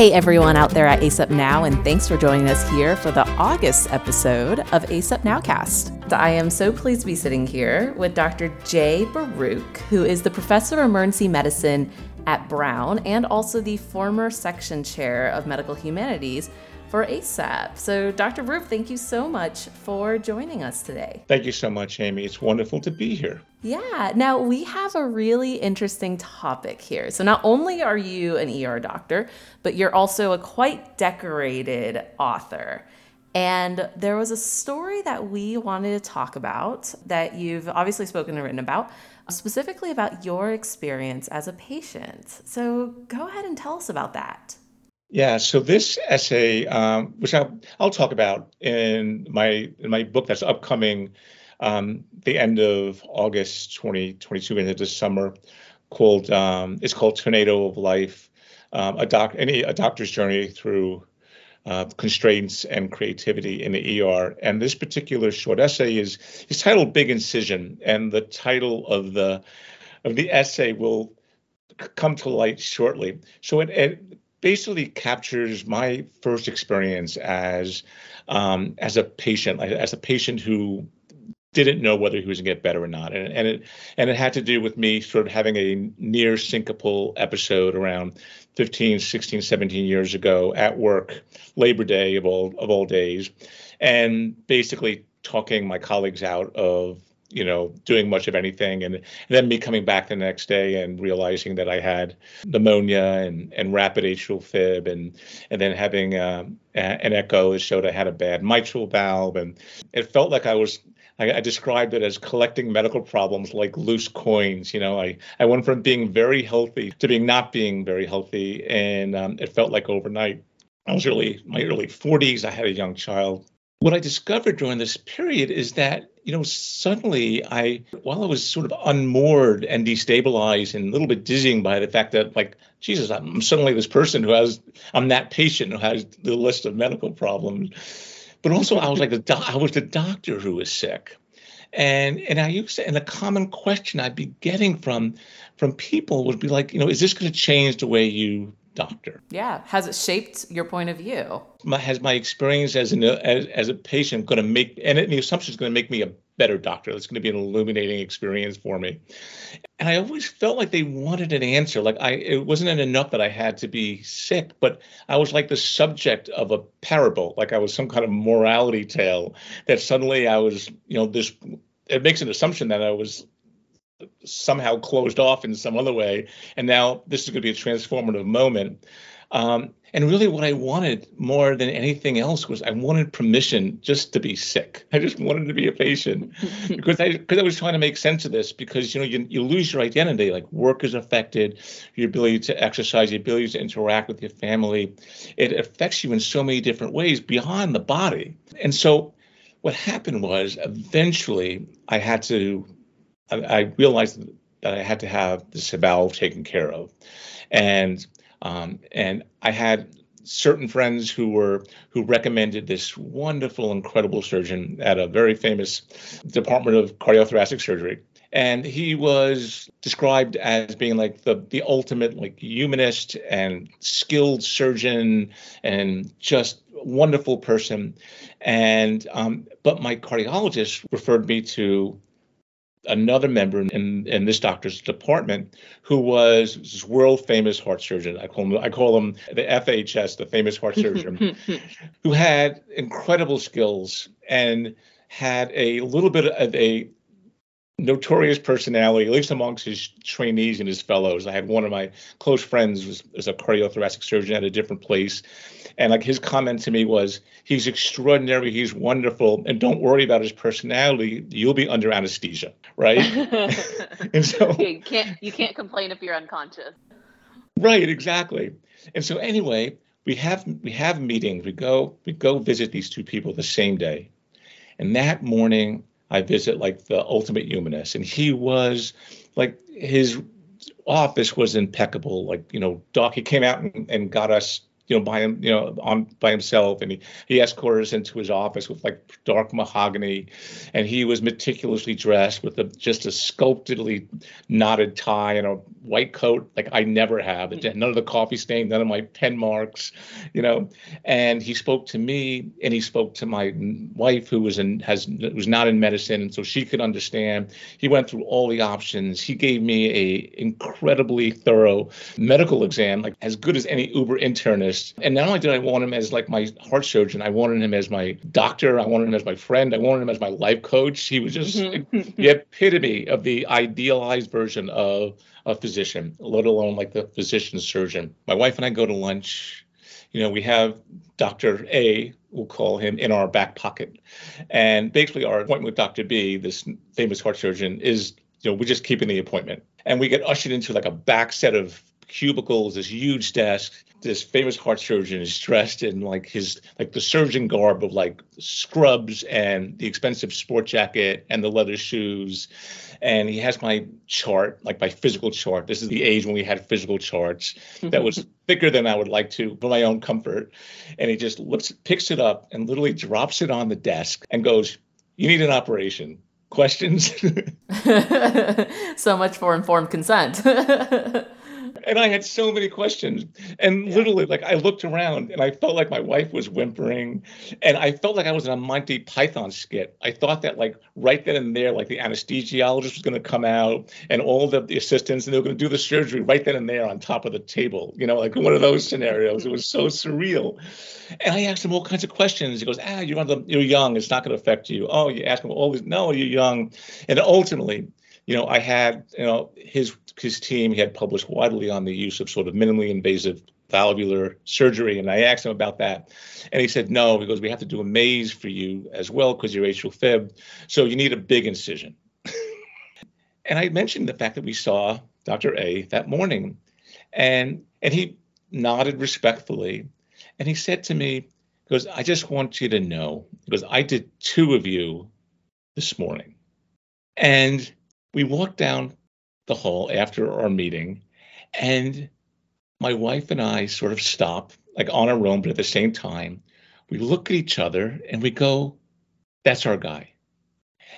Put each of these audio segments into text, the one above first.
Hey, everyone out there at ACEP Now, and thanks for joining us here for the August episode of ACEP Nowcast. I am so pleased to be sitting here with Dr. Jay Baruch, who is the professor of emergency medicine at Brown and also the former section chair of medical humanities for ACEP. So, Dr. Baruch, thank you so much for joining us today. Thank you so much, Amy. It's wonderful to be here. Yeah. Now, we have a really interesting topic here. So, not only are you an ER doctor, but you're also a quite decorated author. And there was a story that we wanted to talk about that you've obviously spoken and written about, specifically about your experience as a patient. So, go ahead and tell us about that. Yeah, so this essay, um, which I'll, I'll talk about in my in my book that's upcoming, um, the end of August 2022 into the summer, called um, it's called Tornado of Life, um, a doc any a doctor's journey through uh, constraints and creativity in the ER. And this particular short essay is is titled Big Incision, and the title of the of the essay will come to light shortly. So it, it basically captures my first experience as um, as a patient, as a patient who didn't know whether he was going to get better or not, and, and it and it had to do with me sort of having a near syncopal episode around 15, 16, 17 years ago at work, Labor Day of all of all days, and basically talking my colleagues out of you know, doing much of anything. And, and, then me coming back the next day and realizing that I had pneumonia and, and rapid atrial fib, and and then having uh, an echo that showed I had a bad mitral valve, and it felt like I was. I, I described it as collecting medical problems like loose coins. You know, I, I went from being very healthy to being not being very healthy, and um, it felt like overnight. I was early my early 40s. I had a young child what I discovered during this period is that, you know, suddenly I, while I was sort of unmoored and destabilized and a little bit dizzying by the fact that, like, Jesus, I'm suddenly this person who has, I'm that patient who has the list of medical problems. But also, I was like, the I was the doctor who was sick. And and I used to, and the common question I'd be getting from from people would be like, you know, is this going to change the way you doctor. Yeah. Has it shaped your point of view? My, has my experience as, an, as, as a patient going to make, and the assumption is going to make me a better doctor. It's going to be an illuminating experience for me. And I always felt like they wanted an answer. Like I, it wasn't enough that I had to be sick, but I was like the subject of a parable. Like I was some kind of morality tale that suddenly I was, you know, this, it makes an assumption that I was somehow closed off in some other way. And now this is going to be a transformative moment. Um, and really, what I wanted more than anything else was I wanted permission just to be sick. I just wanted to be a patient because I because I was trying to make sense of this. Because you know you, you lose your identity, like work is affected, your ability to exercise, your ability to interact with your family, it affects you in so many different ways beyond the body. And so, what happened was eventually I had to I, realized that I had to have this valve taken care of, and um, and I had certain friends who were who recommended this wonderful, incredible surgeon at a very famous department of cardiothoracic surgery. And he was described as being like the the ultimate like humanist and skilled surgeon and just wonderful person. And um, but my cardiologist referred me to another member in, in this doctor's department who was this world famous heart surgeon. I call him I call him the FHS, the famous heart surgeon, who had incredible skills and had a little bit of a notorious personality, at least amongst his trainees and his fellows. I had one of my close friends was, was a cardiothoracic surgeon at a different place. And like his comment to me was, he's extraordinary, he's wonderful, and don't worry about his personality. You'll be under anesthesia, right? and so you can't you can't complain if you're unconscious. Right, exactly. And so anyway, we have we have meetings. We go we go visit these two people the same day. And that morning I visit like the ultimate humanist, and he was like his office was impeccable. Like you know, Doc, he came out and, and got us you know by him you know on by himself and he he escorted us into his office with like dark mahogany and he was meticulously dressed with a, just a sculptedly knotted tie and a white coat like I never have. None of the coffee stain, none of my pen marks, you know. And he spoke to me, and he spoke to my wife, who was in has was not in medicine, and so she could understand. He went through all the options. He gave me a incredibly thorough medical exam, like as good as any Uber internist. And not only did I want him as like my heart surgeon, I wanted him as my doctor. I wanted him as my friend. I wanted him as my life coach. He was just mm-hmm. the epitome of the idealized version of a physician, let alone like the physician surgeon. My wife and I go to lunch. You know, we have Dr. A, we'll call him, in our back pocket. And basically, our appointment with Dr. B, this famous heart surgeon, is, you know, we're just keeping the appointment. And we get ushered into like a back set of cubicles, this huge desk. This famous heart surgeon is dressed in like his like the surgeon garb of like scrubs and the expensive sport jacket and the leather shoes. And he has my chart, like my physical chart. This is the age when we had physical charts that was thicker than I would like to for my own comfort. And he just looks, picks it up and literally drops it on the desk and goes, You need an operation questions. so much for informed consent. And I had so many questions. And yeah. literally, like I looked around and I felt like my wife was whimpering, and I felt like I was in a Monty Python skit. I thought that like right then and there, like the anesthesiologist was going to come out and all the, the assistants, and they were going to do the surgery right then and there on top of the table. You know, like one of those scenarios. It was so surreal. And I asked him all kinds of questions. He goes, "Ah, you're the, you're young. It's not going to affect you. Oh, you ask him all these. No, you're young." And ultimately, you know, I had, you know, his his team, had published widely on the use of sort of minimally invasive valvular surgery. And I asked him about that. And he said, no, because we have to do a maze for you as well because you're atrial fib. So you need a big incision. and I mentioned the fact that we saw Dr. A that morning. And and he nodded respectfully. And he said to me, goes, I just want you to know, because I did two of you this morning. And we walked down the hall after our meeting, and my wife and I sort of stop, like on our own, but at the same time, we look at each other and we go, That's our guy.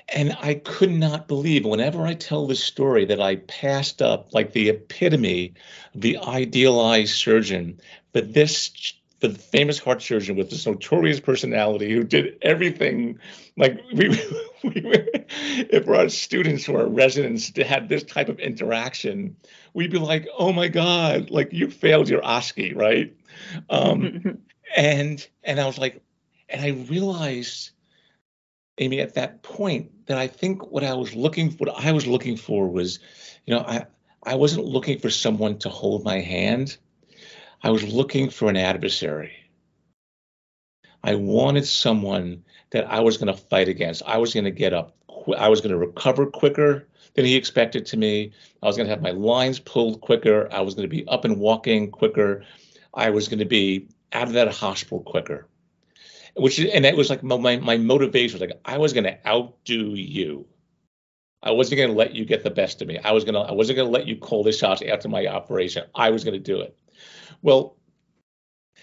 And I could not believe whenever I tell this story that I passed up like the epitome the idealized surgeon But this the famous heart surgeon with this notorious personality who did everything. Like we, we if our students or our residents had this type of interaction we'd be like oh my god like you failed your OSCE right? Um, and and I was like and I realized Amy at that point that I think what I was looking what I was looking for was you know I I wasn't looking for someone to hold my hand I was looking for an adversary. I wanted someone that I was going to fight against. I was going to get up. I was going to recover quicker than he expected to me. I was going to have my lines pulled quicker. I was going to be up and walking quicker. I was going to be out of that hospital quicker. Which and it was like my my motivation was like I was going to outdo you. I wasn't going to let you get the best of me. I was going to I wasn't going to let you call the shots after my operation. I was going to do it. Well,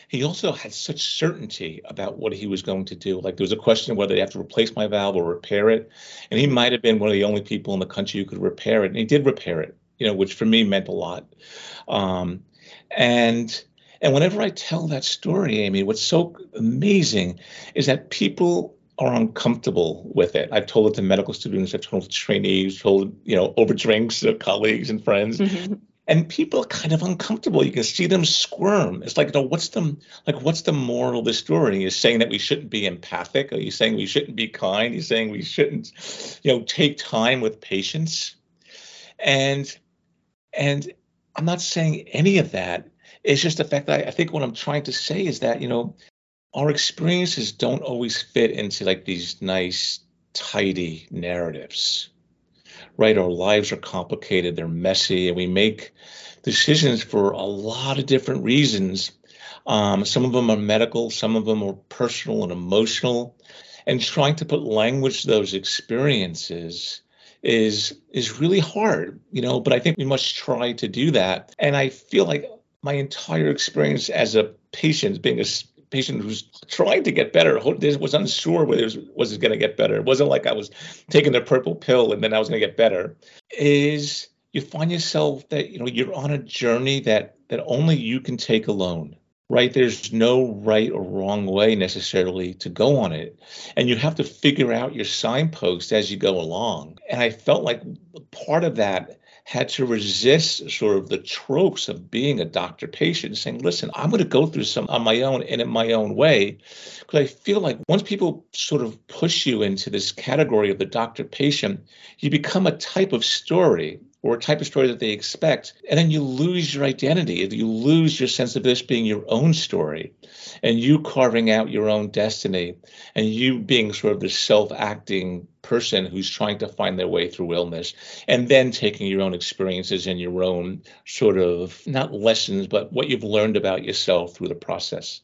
he also had such certainty about what he was going to do. Like there was a question whether they have to replace my valve or repair it, and he might have been one of the only people in the country who could repair it, and he did repair it. You know, which for me meant a lot. Um, and and whenever I tell that story, Amy, what's so amazing is that people are uncomfortable with it. I've told it to medical students, I've told it to trainees, told you know over drinks to colleagues and friends, mm-hmm and people are kind of uncomfortable. You can see them squirm. It's like, you know, what's the like what's the moral of the story? Are you saying that we shouldn't be empathic? Are you saying we shouldn't be kind? Are you saying we shouldn't, you know, take time with patients? And and I'm not saying any of that. It's just the fact that I, I think what I'm trying to say is that, you know, our experiences don't always fit into like these nice, tidy narratives right? Our lives are complicated, they're messy, and we make decisions for a lot of different reasons. Um, some of them are medical, some of them are personal and emotional. And trying to put language to those experiences is is really hard, you know, but I think we must try to do that. And I feel like my entire experience as a patient, being a patient who's trying to get better was unsure whether it was, was going to get better. It wasn't like I was taking the purple pill and then I was going to get better. Is you find yourself that you know you're on a journey that that only you can take alone right there's no right or wrong way necessarily to go on it and you have to figure out your signpost as you go along and i felt like part of that had to resist sort of the tropes of being a doctor patient, saying, listen, I'm going to go through some on my own and in my own way. Because I feel like once people sort of push you into this category of the doctor patient, you become a type of story or a type of story that they expect. And then you lose your identity. You lose your sense of this being your own story and you carving out your own destiny and you being sort of the self acting person who's trying to find their way through illness and then taking your own experiences and your own sort of not lessons, but what you've learned about yourself through the process.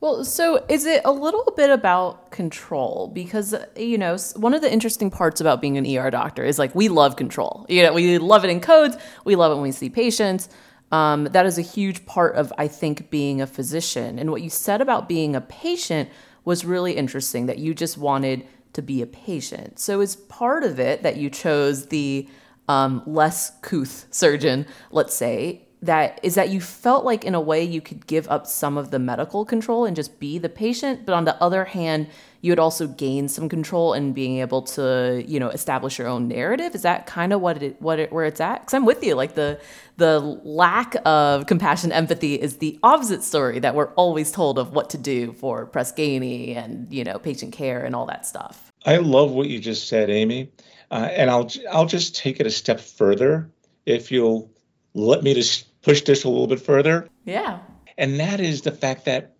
Well, so is it a little bit about control? Because, you know, one of the interesting parts about being an ER doctor is like we love control. You know, we love it in codes, we love it when we see patients. Um, that is a huge part of, I think, being a physician. And what you said about being a patient was really interesting that you just wanted to be a patient. So, is part of it that you chose the um, less couth surgeon, let's say, that is that you felt like in a way you could give up some of the medical control and just be the patient but on the other hand you would also gain some control in being able to you know establish your own narrative. Is that kind of what it what it where it's at? Because i'm with you like the the lack of compassion empathy is the opposite story that we're always told of what to do for Press Ganey and you know patient care and all that stuff. I love what you just said amy. Uh, and i'll i'll just take it a step further if you'll let me just push this a little bit further. Yeah. And that is the fact that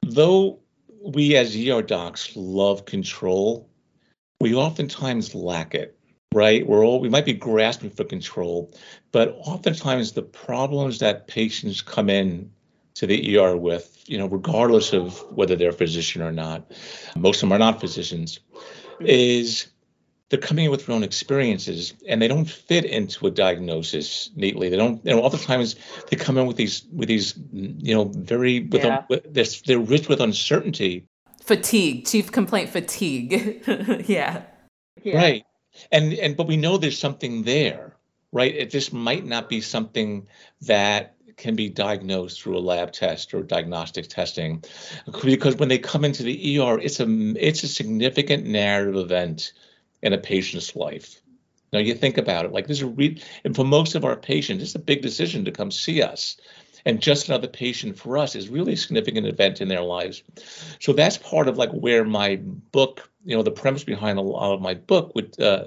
though we as ER docs love control, we oftentimes lack it, right? We're all we might be grasping for control, but oftentimes the problems that patients come in to the ER with, you know, regardless of whether they're a physician or not, most of them are not physicians, is they're coming in with their own experiences and they don't fit into a diagnosis neatly. They don't, you know, oftentimes they come in with these, with these, you know, very, with, yeah. a, with this, they're rich with uncertainty. Fatigue, chief complaint fatigue. yeah. yeah. Right. And, and, but we know there's something there, right? It just might not be something that can be diagnosed through a lab test or diagnostic testing because when they come into the ER, it's a, it's a significant narrative event in a patient's life. Now you think about it, like this is re- and for most of our patients, it's a big decision to come see us. And just another patient for us is really a significant event in their lives. So that's part of like where my book, you know, the premise behind a lot of my book, would, uh,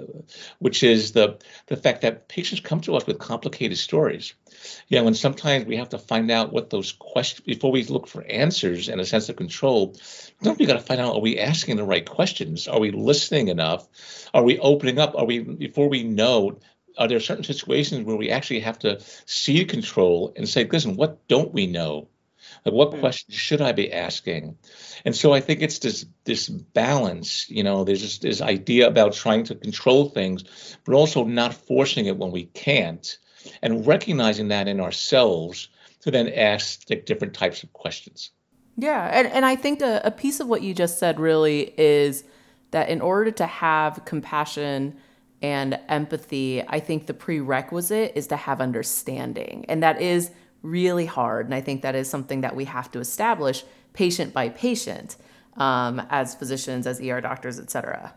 which is the the fact that patients come to us with complicated stories you know, and sometimes we have to find out what those questions before we look for answers and a sense of control. Then we got to find out: Are we asking the right questions? Are we listening enough? Are we opening up? Are we before we know? Are there certain situations where we actually have to see control and say, "Listen, what don't we know? Like, what mm-hmm. questions should I be asking?" And so I think it's this this balance. You know, there's this, this idea about trying to control things, but also not forcing it when we can't and recognizing that in ourselves to then ask like, different types of questions. Yeah, and, and I think a, a piece of what you just said really is that in order to have compassion and empathy, I think the prerequisite is to have understanding. And that is really hard. And I think that is something that we have to establish patient by patient um, as physicians, as ER doctors, et cetera.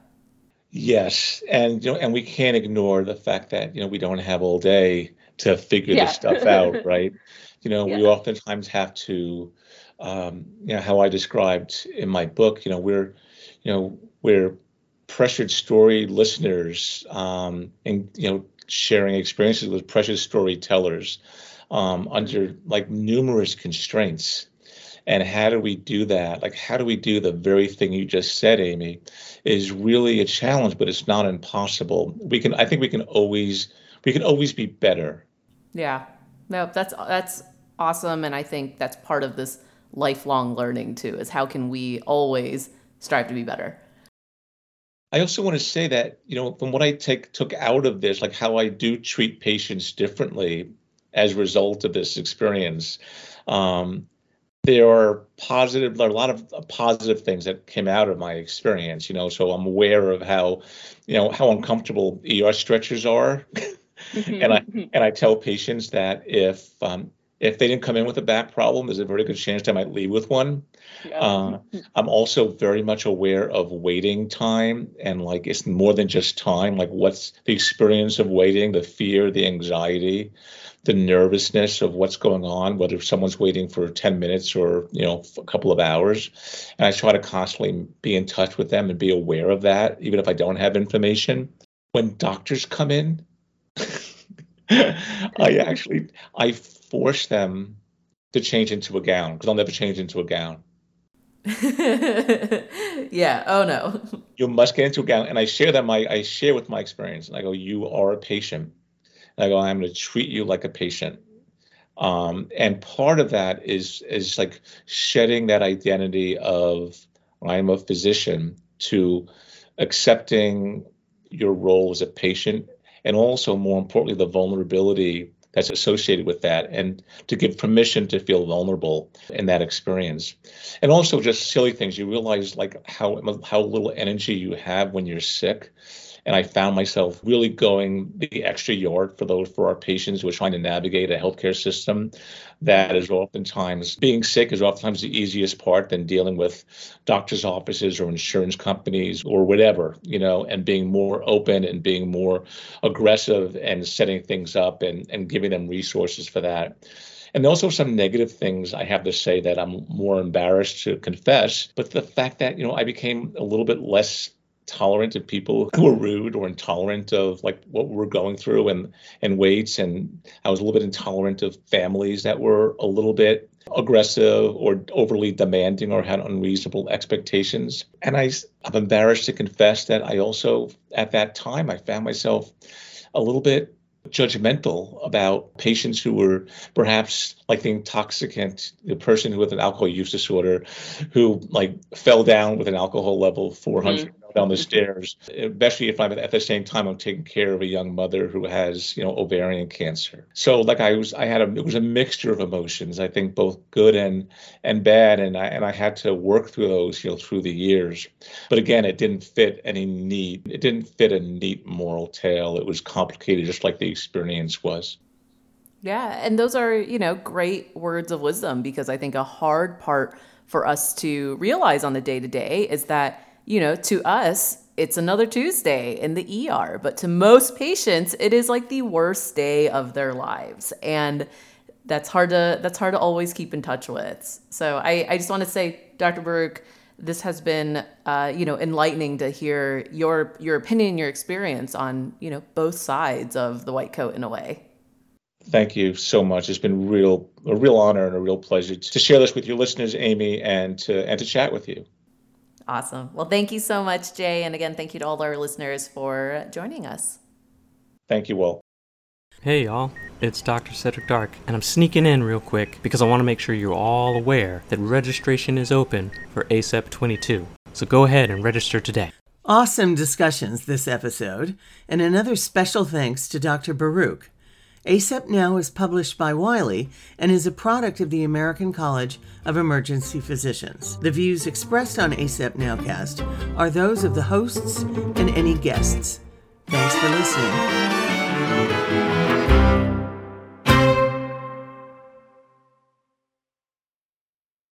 Yes, and you know, and we can't ignore the fact that you know we don't have all day to figure yeah. this stuff out, right? You know, yeah. we oftentimes have to, um, you know, how I described in my book. You know, we're, you know, we're pressured story listeners, um, and you know, sharing experiences with precious storytellers um, under like numerous constraints and how do we do that? Like, how do we do the very thing you just said, Amy? Is really a challenge, but it's not impossible. We can, I think, we can always, we can always be better. Yeah, no, that's that's awesome, and I think that's part of this lifelong learning too. Is how can we always strive to be better? I also want to say that you know from what I take took out of this, like how I do treat patients differently as a result of this experience. Um, there are positive there are a lot of positive things that came out of my experience you know so i'm aware of how you know how uncomfortable er stretchers are and I and I tell patients that if um, if they didn't come in with a back problem, there's a very good chance they might leave with one. Yeah. Uh, I'm also very much aware of waiting time and like it's more than just time. Like what's the experience of waiting, the fear, the anxiety, the nervousness of what's going on, whether someone's waiting for 10 minutes or you know a couple of hours. And I try to constantly be in touch with them and be aware of that, even if I don't have information. When doctors come in, I actually I force them to change into a gown because I'll never change into a gown. yeah. Oh no. You must get into a gown, and I share that my I share with my experience, and I go, "You are a patient." And I go, "I'm going to treat you like a patient." Um, and part of that is is like shedding that identity of I'm a physician to accepting your role as a patient, and also more importantly, the vulnerability that's associated with that and to give permission to feel vulnerable in that experience. And also just silly things you realize like how how little energy you have when you're sick and I found myself really going the extra yard for those for our patients who are trying to navigate a healthcare system that is oftentimes being sick is oftentimes the easiest part than dealing with doctors' offices or insurance companies or whatever, you know, and being more open and being more aggressive and setting things up and, and giving them resources for that. And also some negative things I have to say that I'm more embarrassed to confess. But the fact that, you know, I became a little bit less tolerant of people who were rude or intolerant of like what we're going through and and weights. And I was a little bit intolerant of families that were a little bit aggressive or overly demanding or had unreasonable expectations. And I I'm embarrassed to confess that I also at that time I found myself a little bit judgmental about patients who were perhaps like the intoxicant, the person with an alcohol use disorder who like fell down with an alcohol level 400 mm down the stairs, especially if I'm at the same time I'm taking care of a young mother who has, you know, ovarian cancer. So like I was, I had a, it was a mixture of emotions. I think both good and and bad, and I and I had to work through those, you know, through the years. But again, it didn't fit any neat. It didn't fit a neat moral tale. It was complicated, just like the experience was. Yeah, and those are, you know, great words of wisdom because I think a hard part for us to realize on the day to day is that you know, to us, it's another Tuesday in the ER, but to most patients, it is like the worst day of their lives. And that's hard to that's hard to always keep in touch with. So I, I just want to say, Dr. Baruch, this has been uh, you know enlightening to hear your your opinion, your experience on you know both sides of the white coat in a way. Thank you so much. It's been real a real honor and a real pleasure to share this with your listeners, Amy, and to and to chat with you. Awesome. Well, thank you so much, Jay. And again, thank you to all our listeners for joining us. Thank you, Will. Hey, y'all. It's Dr. Cedric Dark, and I'm sneaking in real quick because I want to make sure you're all aware that registration is open for ACEP 22. So go ahead and register today. Awesome discussions this episode, and another special thanks to Dr. Baruch ACEP Now is published by Wiley and is a product of the American College of Emergency Physicians. The views expressed on ACEP Nowcast are those of the hosts and any guests. Thanks for listening.